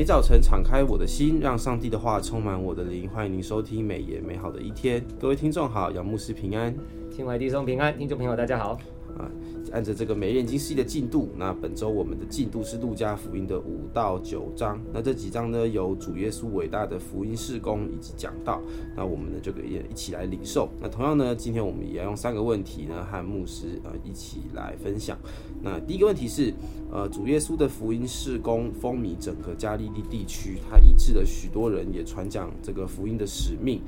每早晨敞开我的心，让上帝的话充满我的灵。欢迎您收听美言美好的一天，各位听众好，杨牧师平安，亲爱的弟兄平安，听众朋友大家好。啊，按照这个每日研经系的进度，那本周我们的进度是路加福音的五到九章。那这几章呢，有主耶稣伟大的福音事工以及讲道。那我们呢，就可以一起来领受。那同样呢，今天我们也要用三个问题呢，和牧师呃一起来分享。那第一个问题是，呃，主耶稣的福音事工风靡整个加利利地区，他医治了许多人，也传讲这个福音的使命。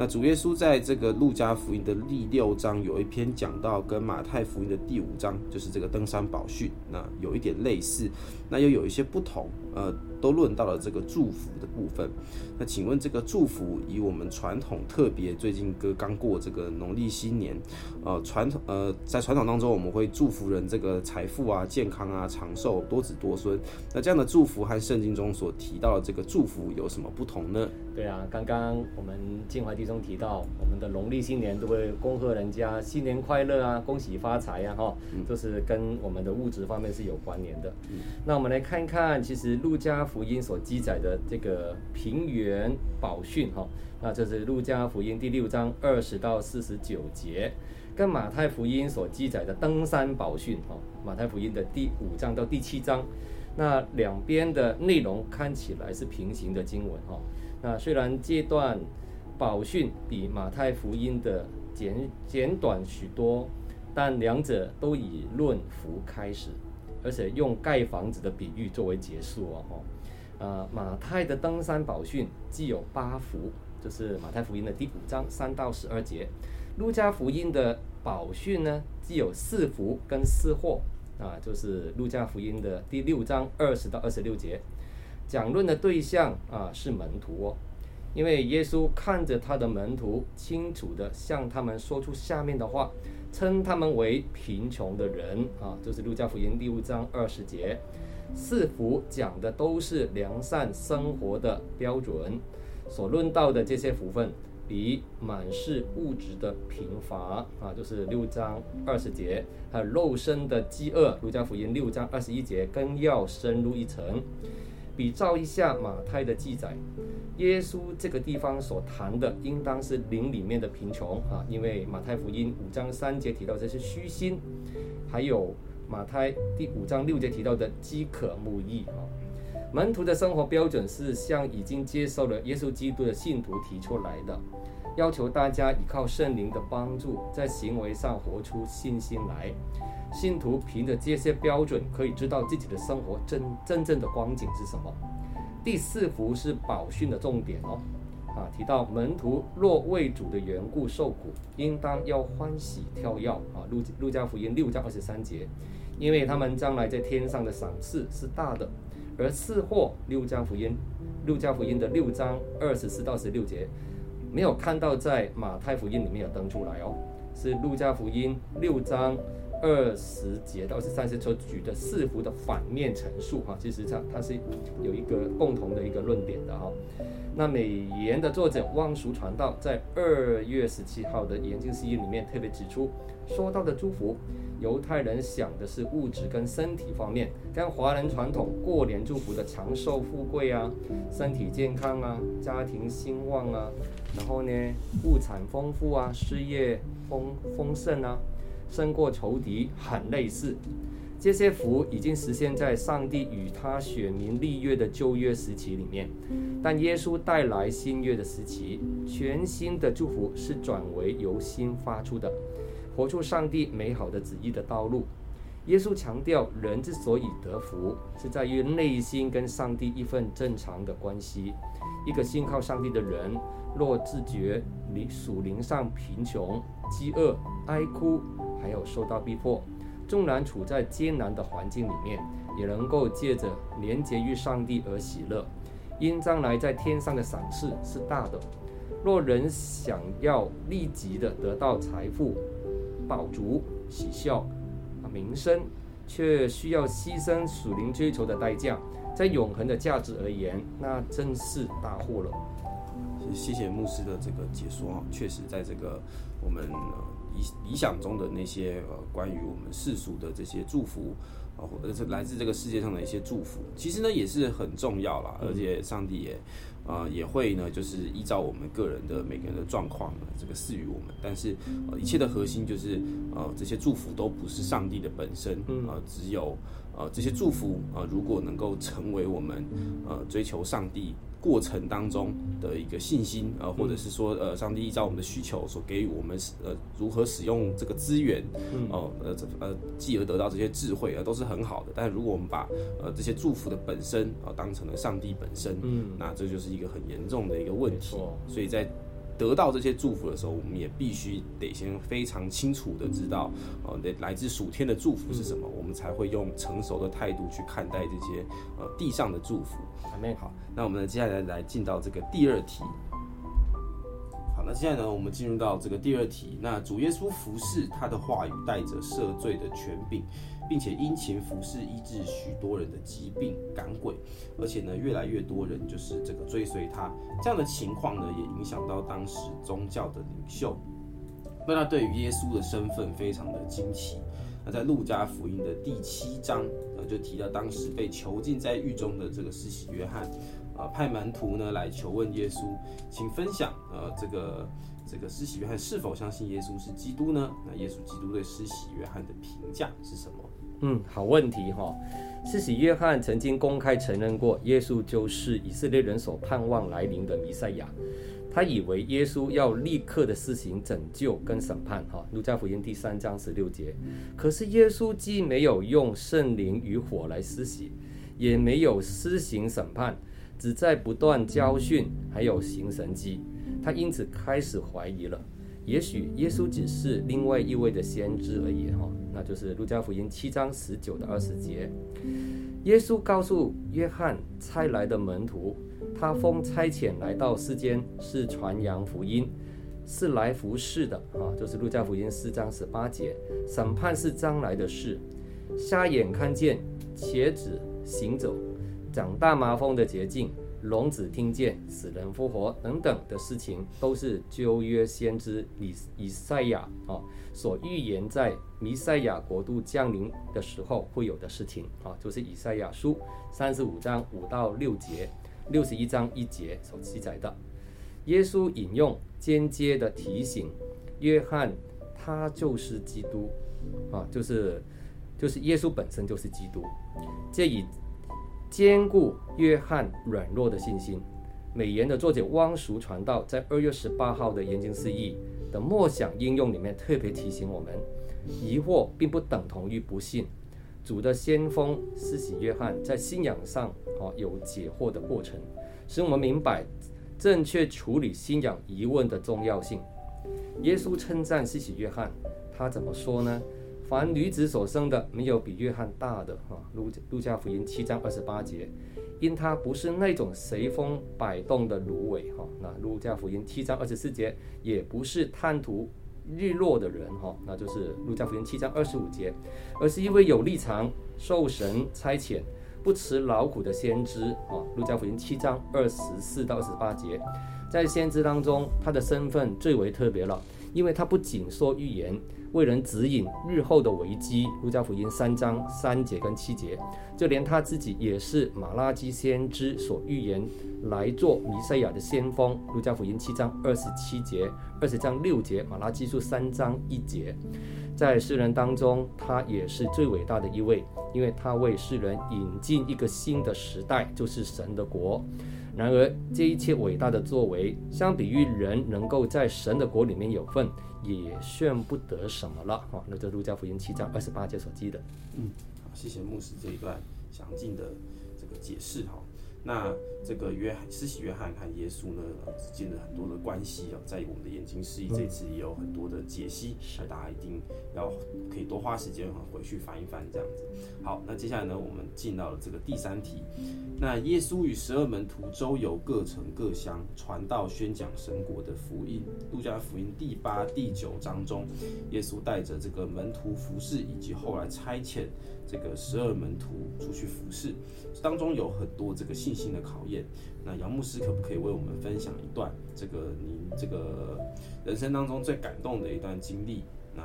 那主耶稣在这个路加福音的第六章有一篇讲到，跟马太福音的第五章就是这个登山宝训，那有一点类似，那又有一些不同，呃，都论到了这个祝福的部分。那请问这个祝福，以我们传统特别最近刚刚过这个农历新年，呃，传统呃在传统当中我们会祝福人这个财富啊、健康啊、长寿、多子多孙。那这样的祝福和圣经中所提到的这个祝福有什么不同呢？对啊，刚刚我们静怀弟兄提到，我们的农历新年都会恭贺人家新年快乐啊，恭喜发财呀，哈，都是跟我们的物质方面是有关联的。嗯，那我们来看一看，其实路加福音所记载的这个平原宝训哈，那这是路加福音第六章二十到四十九节，跟马太福音所记载的登山宝训哈，马太福音的第五章到第七章，那两边的内容看起来是平行的经文哈。那虽然这段宝训比马太福音的简简短许多，但两者都以论福开始，而且用盖房子的比喻作为结束哦。呃，马太的登山宝训既有八福，就是马太福音的第五章三到十二节；路加福音的宝训呢，既有四福跟四祸，啊，就是路加福音的第六章二十到二十六节。讲论的对象啊是门徒哦，因为耶稣看着他的门徒，清楚地向他们说出下面的话，称他们为贫穷的人啊，就是路加福音第五章二十节。四福讲的都是良善生活的标准，所论到的这些福分，比满是物质的贫乏啊，就是六章二十节，还有肉身的饥饿，路加福音六章二十一节，更要深入一层。比照一下马太的记载，耶稣这个地方所谈的，应当是灵里面的贫穷啊，因为马太福音五章三节提到这是虚心，还有马太第五章六节提到的饥渴慕义啊。门徒的生活标准是向已经接受了耶稣基督的信徒提出来的，要求大家依靠圣灵的帮助，在行为上活出信心来。信徒凭着这些标准，可以知道自己的生活真真正的光景是什么。第四幅是宝训的重点哦，啊，提到门徒若为主的缘故受苦，应当要欢喜跳跃啊。路路加福音六章二十三节，因为他们将来在天上的赏赐是大的。而四祸路加福音路加福音的六章二十四到十六节，没有看到在马太福音里面有登出来哦，是路加福音六章。二十节到二十三节所举的四幅的反面陈述哈，其实它它是有一个共同的一个论点的哈。那美言的作者汪淑传道在二月十七号的研经释义里面特别指出，说到的祝福，犹太人想的是物质跟身体方面，跟华人传统过年祝福的长寿富贵啊、身体健康啊、家庭兴旺啊，然后呢物产丰富啊、事业丰丰盛啊。胜过仇敌很类似，这些福已经实现在上帝与他选民立约的旧约时期里面，但耶稣带来新约的时期，全新的祝福是转为由心发出的，活出上帝美好的旨意的道路。耶稣强调，人之所以得福，是在于内心跟上帝一份正常的关系。一个信靠上帝的人，若自觉灵属灵上贫穷、饥饿、哀哭。还有受到逼迫，纵然处在艰难的环境里面，也能够借着连接于上帝而喜乐，因将来在天上的赏赐是大的。若人想要立即的得到财富、饱足、喜笑啊、名声，却需要牺牲属灵追求的代价，在永恒的价值而言，那真是大祸了。谢谢牧师的这个解说啊，确实在这个我们理理想中的那些呃关于我们世俗的这些祝福啊，或者是来自这个世界上的一些祝福，其实呢也是很重要啦，而且上帝也。啊、呃，也会呢，就是依照我们个人的每个人的状况呢，这个赐予我们。但是，呃，一切的核心就是，呃，这些祝福都不是上帝的本身，呃，只有，呃，这些祝福，呃，如果能够成为我们，呃，追求上帝。过程当中的一个信心啊，或者是说，呃，上帝依照我们的需求所给予我们，呃，如何使用这个资源，哦，呃，呃，继而得到这些智慧啊，都是很好的。但是如果我们把呃这些祝福的本身啊当成了上帝本身，嗯，那这就是一个很严重的一个问题。所以在得到这些祝福的时候，我们也必须得先非常清楚的知道，呃，来自属天的祝福是什么，我们才会用成熟的态度去看待这些呃地上的祝福。好，那我们呢接下来来进到这个第二题。好，那现在呢，我们进入到这个第二题。那主耶稣服侍他的话语带着赦罪的权柄。并且殷勤服侍医治许多人的疾病赶鬼，而且呢，越来越多人就是这个追随他。这样的情况呢，也影响到当时宗教的领袖。那他对于耶稣的身份非常的惊奇。那在路加福音的第七章，呃，就提到当时被囚禁在狱中的这个施洗约翰，啊、呃，派门徒呢来求问耶稣，请分享，呃，这个这个施洗约翰是否相信耶稣是基督呢？那耶稣基督对施洗约翰的评价是什么？嗯，好问题哈。施洗约翰曾经公开承认过，耶稣就是以色列人所盼望来临的弥赛亚。他以为耶稣要立刻的施行拯救跟审判哈。路加福音第三章十六节。可是耶稣既没有用圣灵与火来施洗，也没有施行审判，只在不断教训，还有行神迹。他因此开始怀疑了。也许耶稣只是另外一位的先知而已哈，那就是路加福音七章十九到二十节。耶稣告诉约翰差来的门徒，他奉差遣来到世间是传扬福音，是来服侍的啊，就是路加福音四章十八节。审判是将来的事，瞎眼看见，瘸子行走，长大麻风的洁净。聋子听见，死人复活等等的事情，都是旧约先知以以赛亚啊所预言在弥赛亚国度降临的时候会有的事情啊，就是以赛亚书三十五章五到六节，六十一章一节所记载的。耶稣引用间接的提醒约翰，他就是基督啊，就是就是耶稣本身就是基督，这以。兼顾约翰软弱的信心。美言的作者汪淑传道在二月十八号的研经四义的默想应用里面特别提醒我们：疑惑并不等同于不信。主的先锋施洗约翰在信仰上哦有解惑的过程，使我们明白正确处理信仰疑问的重要性。耶稣称赞施洗约翰，他怎么说呢？凡女子所生的，没有比约翰大的。哈，路路加福音七章二十八节，因他不是那种随风摆动的芦苇。哈，那路加福音七章二十四节，也不是贪图日落的人。哈，那就是路加福音七章二十五节，而是一位有立场、受神差遣、不辞劳苦的先知。哈，路加福音七章二十四到二十八节，在先知当中，他的身份最为特别了，因为他不仅说预言。为人指引日后的危机，路加福音三章三节跟七节，就连他自己也是马拉基先知所预言来做弥赛亚的先锋，路加福音七章二十七节、二十章六节，马拉基书三章一节，在世人当中，他也是最伟大的一位，因为他为世人引进一个新的时代，就是神的国。然而，这一切伟大的作为，相比于人能够在神的国里面有份。也算不得什么了哈，那这路加福音七章二十八节所记的。嗯，好，谢谢牧师这一段详尽的这个解释哈。那这个约翰施洗约翰和耶稣呢之间的很多的关系啊，在我们的眼睛释义这次也有很多的解析，那、嗯、大家一定要可以多花时间回去翻一翻这样子。好，那接下来呢，我们进到了这个第三题。那耶稣与十二门徒周游各城各乡，传道宣讲神国的福音。路加福音第八、第九章中，耶稣带着这个门徒服侍，以及后来差遣这个十二门徒出去服侍，当中有很多这个信。心的考验。那杨牧师可不可以为我们分享一段这个您这个人生当中最感动的一段经历？那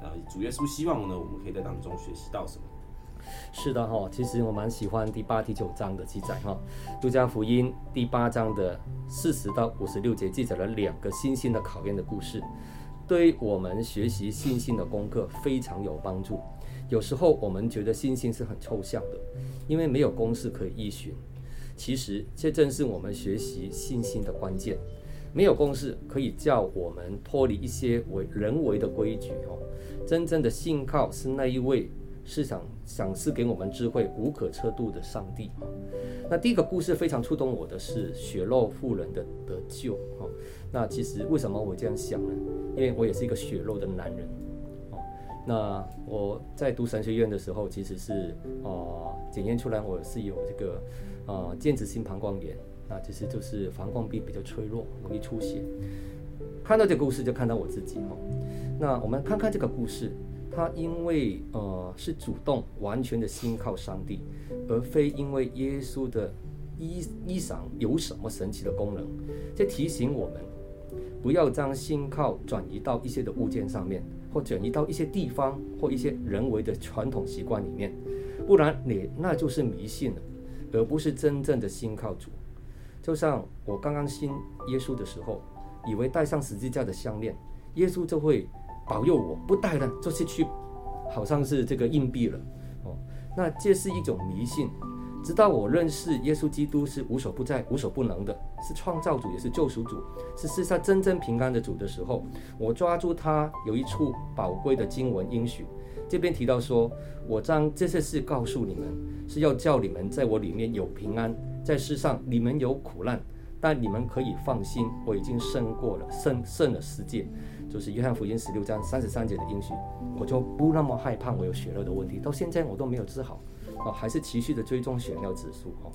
呃，主耶稣希望呢，我们可以在当中学习到什么？是的哈，其实我蛮喜欢第八、第九章的记载哈。路加福音第八章的四十到五十六节记载了两个信心的考验的故事，对我们学习信心的功课非常有帮助。有时候我们觉得信心是很抽象的，因为没有公式可以依循。其实这正是我们学习信心的关键。没有公式可以叫我们脱离一些为人为的规矩哦。真正的信靠是那一位是想赏赐给我们智慧、无可测度的上帝。那第一个故事非常触动我的是血肉妇人的得救哦。那其实为什么我这样想呢？因为我也是一个血肉的男人。那我在读神学院的时候，其实是呃检验出来我是有这个呃间质性膀胱炎。那其实就是膀胱壁比较脆弱，容易出血。看到这个故事，就看到我自己哈。那我们看看这个故事，他因为呃是主动完全的心靠上帝，而非因为耶稣的衣衣裳有什么神奇的功能。这提醒我们，不要将心靠转移到一些的物件上面，或转移到一些地方或一些人为的传统习惯里面，不然你那就是迷信了，而不是真正的信靠主。就像我刚刚信耶稣的时候，以为戴上十字架的项链，耶稣就会保佑我，不戴了就是去，好像是这个硬币了。哦，那这是一种迷信。直到我认识耶稣基督是无所不在、无所不能的，是创造主，也是救赎主，是世上真正平安的主的时候，我抓住他有一处宝贵的经文应许。这边提到说，我将这些事告诉你们，是要叫你们在我里面有平安。在世上你们有苦难，但你们可以放心，我已经胜过了，胜胜了世界。就是约翰福音十六章三十三节的应许，我就不那么害怕我有血肉的问题。到现在我都没有治好，哦，还是持续的追踪血尿指数。哦，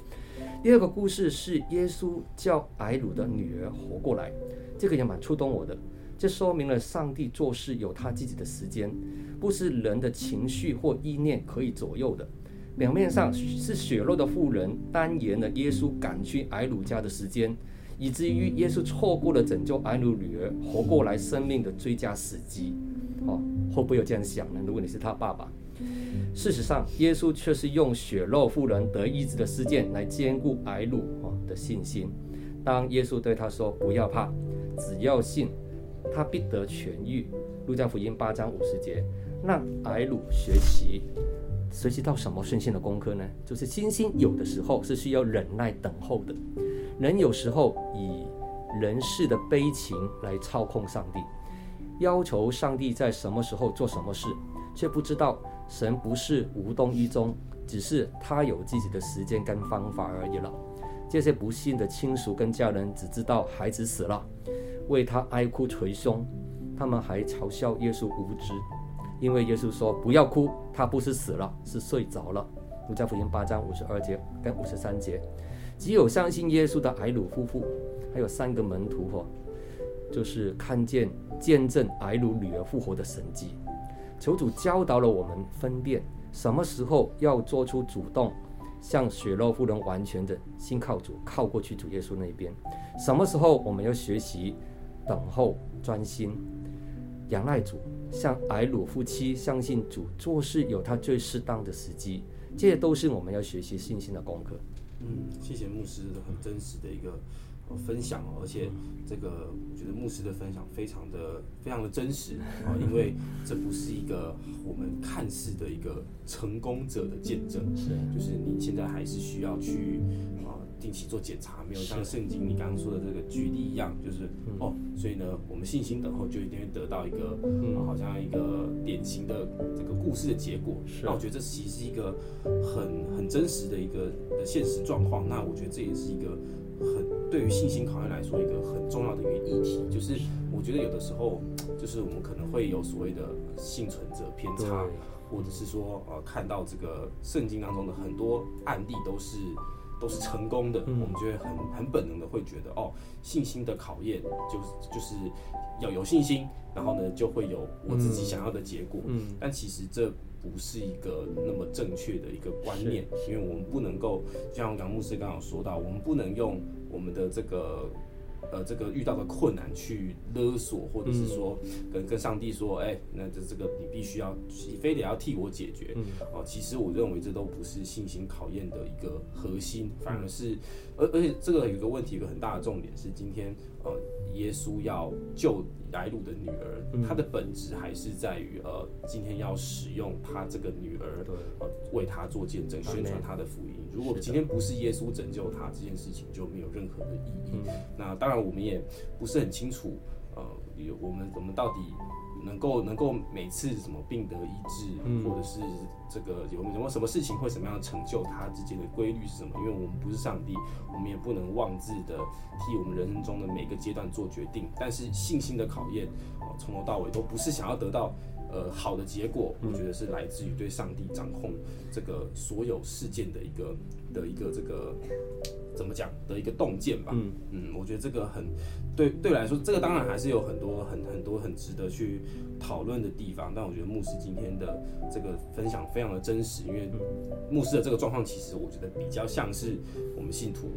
第二个故事是耶稣叫睚鲁的女儿活过来，这个也蛮触动我的。这说明了上帝做事有他自己的时间，不是人的情绪或意念可以左右的。表面上是血肉的妇人耽延了耶稣赶去睚鲁家的时间，以至于耶稣错过了拯救睚鲁女儿活过来生命的最佳时机。哦，会不会有这样想呢？如果你是他爸爸，事实上，耶稣却是用血肉妇人得医治的事件来兼顾睚鲁的信心。当耶稣对他说：“不要怕，只要信，他必得痊愈。”路加福音八章五十节，让睚鲁学习。学习到什么信心的功课呢？就是信心有的时候是需要忍耐等候的。人有时候以人世的悲情来操控上帝，要求上帝在什么时候做什么事，却不知道神不是无动于衷，只是他有自己的时间跟方法而已了。这些不幸的亲属跟家人只知道孩子死了，为他哀哭捶胸，他们还嘲笑耶稣无知。因为耶稣说不要哭，他不是死了，是睡着了。路加福音八章五十二节跟五十三节，只有相信耶稣的埃鲁夫妇，还有三个门徒哈，就是看见见证埃鲁女儿复活的神迹。求主教导了我们分辨什么时候要做出主动，像血肉妇人完全的信靠主，靠过去主耶稣那边；什么时候我们要学习等候专心仰赖主。像埃鲁夫妻相信主做事有他最适当的时机，这些都是我们要学习信心的功课。嗯，谢谢牧师很真实的一个分享哦，而且这个我觉得牧师的分享非常的非常的真实啊，因为这不是一个我们看似的一个成功者的见证，是，就是你现在还是需要去啊。定期做检查，没有像圣经你刚刚说的这个举例一样，就是、嗯、哦，所以呢，我们信心等候就一定会得到一个，好像一个典型的这个故事的结果。那我觉得这其实是一个很很真实的一个的现实状况。那我觉得这也是一个很对于信心考验来说一个很重要的一个议题，就是我觉得有的时候就是我们可能会有所谓的幸存者偏差，或者是说呃看到这个圣经当中的很多案例都是。都是成功的，嗯、我们就会很很本能的会觉得，哦，信心的考验就是就是要有信心，然后呢就会有我自己想要的结果。嗯，但其实这不是一个那么正确的一个观念，因为我们不能够像杨牧师刚刚说到，我们不能用我们的这个。呃，这个遇到的困难去勒索，或者是说跟跟上帝说，哎、欸，那这这个你必须要，你非得要替我解决。哦，其实我认为这都不是信心考验的一个核心，反而是，而而且这个有个问题，有个很大的重点是，今天呃，耶稣要救来路的女儿，她的本质还是在于呃，今天要使用她这个女儿，呃，为她做见证，宣传她的福音。如果今天不是耶稣拯救她，这件事情就没有任何的意义。那当然。我们也不是很清楚，呃，有我们我们到底能够能够每次什么病得医治，嗯、或者是这个有有没有什么事情会什么样的成就，它之间的规律是什么？因为我们不是上帝，我们也不能妄自的替我们人生中的每个阶段做决定。但是信心的考验，呃，从头到尾都不是想要得到呃好的结果，我觉得是来自于对上帝掌控这个所有事件的一个的一个这个。怎么讲的一个洞见吧，嗯嗯，我觉得这个很对对来说，这个当然还是有很多很很多很值得去讨论的地方。但我觉得牧师今天的这个分享非常的真实，因为牧师的这个状况，其实我觉得比较像是我们信徒。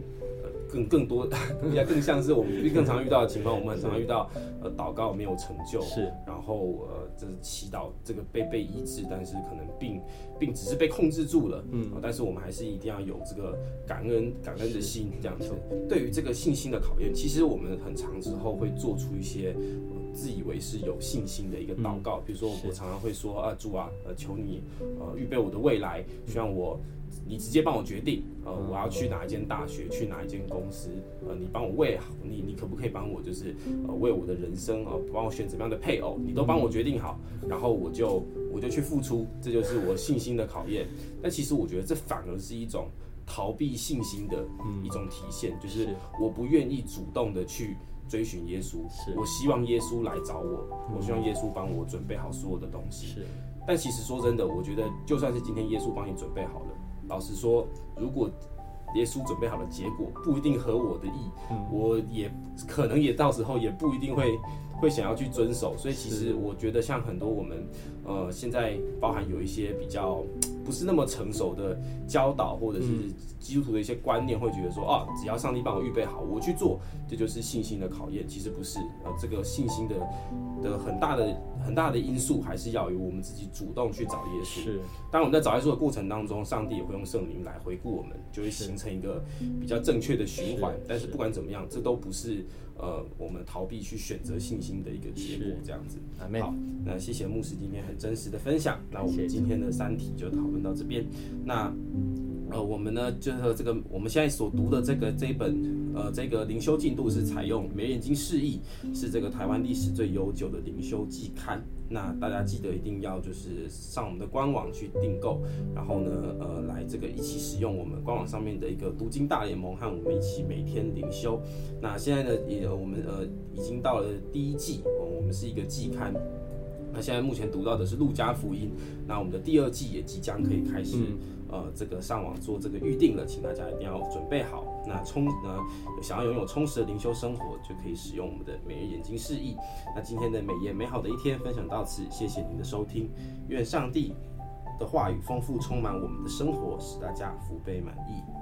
更更多，比较更像是我们更常遇到的情况。我们很常遇到，呃，祷告没有成就，是，然后呃，就是祈祷这个被被医治，但是可能病病只是被控制住了，嗯，但是我们还是一定要有这个感恩感恩的心，这样子。对于这个信心的考验，其实我们很长之后会做出一些，呃，自以为是有信心的一个祷告，比如说我常常会说啊，主啊，呃，求你呃预备我的未来，希望我。你直接帮我决定，呃，我要去哪一间大学，去哪一间公司，呃，你帮我为好，你你可不可以帮我，就是呃，为我的人生啊，帮我选怎么样的配偶，你都帮我决定好，然后我就我就去付出，这就是我信心的考验。但其实我觉得这反而是一种逃避信心的一种体现，就是我不愿意主动的去追寻耶稣，我希望耶稣来找我，我希望耶稣帮我准备好所有的东西。是，但其实说真的，我觉得就算是今天耶稣帮你准备好了。老实说，如果耶稣准备好的结果不一定合我的意，嗯、我也可能也到时候也不一定会会想要去遵守。所以其实我觉得，像很多我们呃现在包含有一些比较不是那么成熟的教导，或者是基督徒的一些观念，会觉得说啊，只要上帝帮我预备好，我去做，这就是信心的考验。其实不是，呃，这个信心的的很大的。很大的因素还是要由我们自己主动去找耶稣。是，当我们在找耶稣的过程当中，上帝也会用圣灵来回顾我们，就会形成一个比较正确的循环。但是不管怎么样，这都不是呃我们逃避去选择信心的一个结果。这样子，好，那谢谢牧师今天很真实的分享。那我们今天的三题就讨论到这边。那。呃，我们呢，就是这个我们现在所读的这个这一本，呃，这个灵修进度是采用《每日眼睛释义》，是这个台湾历史最悠久的灵修季刊。那大家记得一定要就是上我们的官网去订购，然后呢，呃，来这个一起使用我们官网上面的一个读经大联盟，和我们一起每天灵修。那现在呢，也我们呃已经到了第一季，呃，我们是一个季刊。那现在目前读到的是《路加福音》，那我们的第二季也即将可以开始。呃，这个上网做这个预定了，请大家一定要准备好。那充呃，想要拥有充实的灵修生活，就可以使用我们的每日眼睛示意。那今天的美颜美好的一天分享到此，谢谢您的收听。愿上帝的话语丰富充满我们的生活，使大家福杯满溢。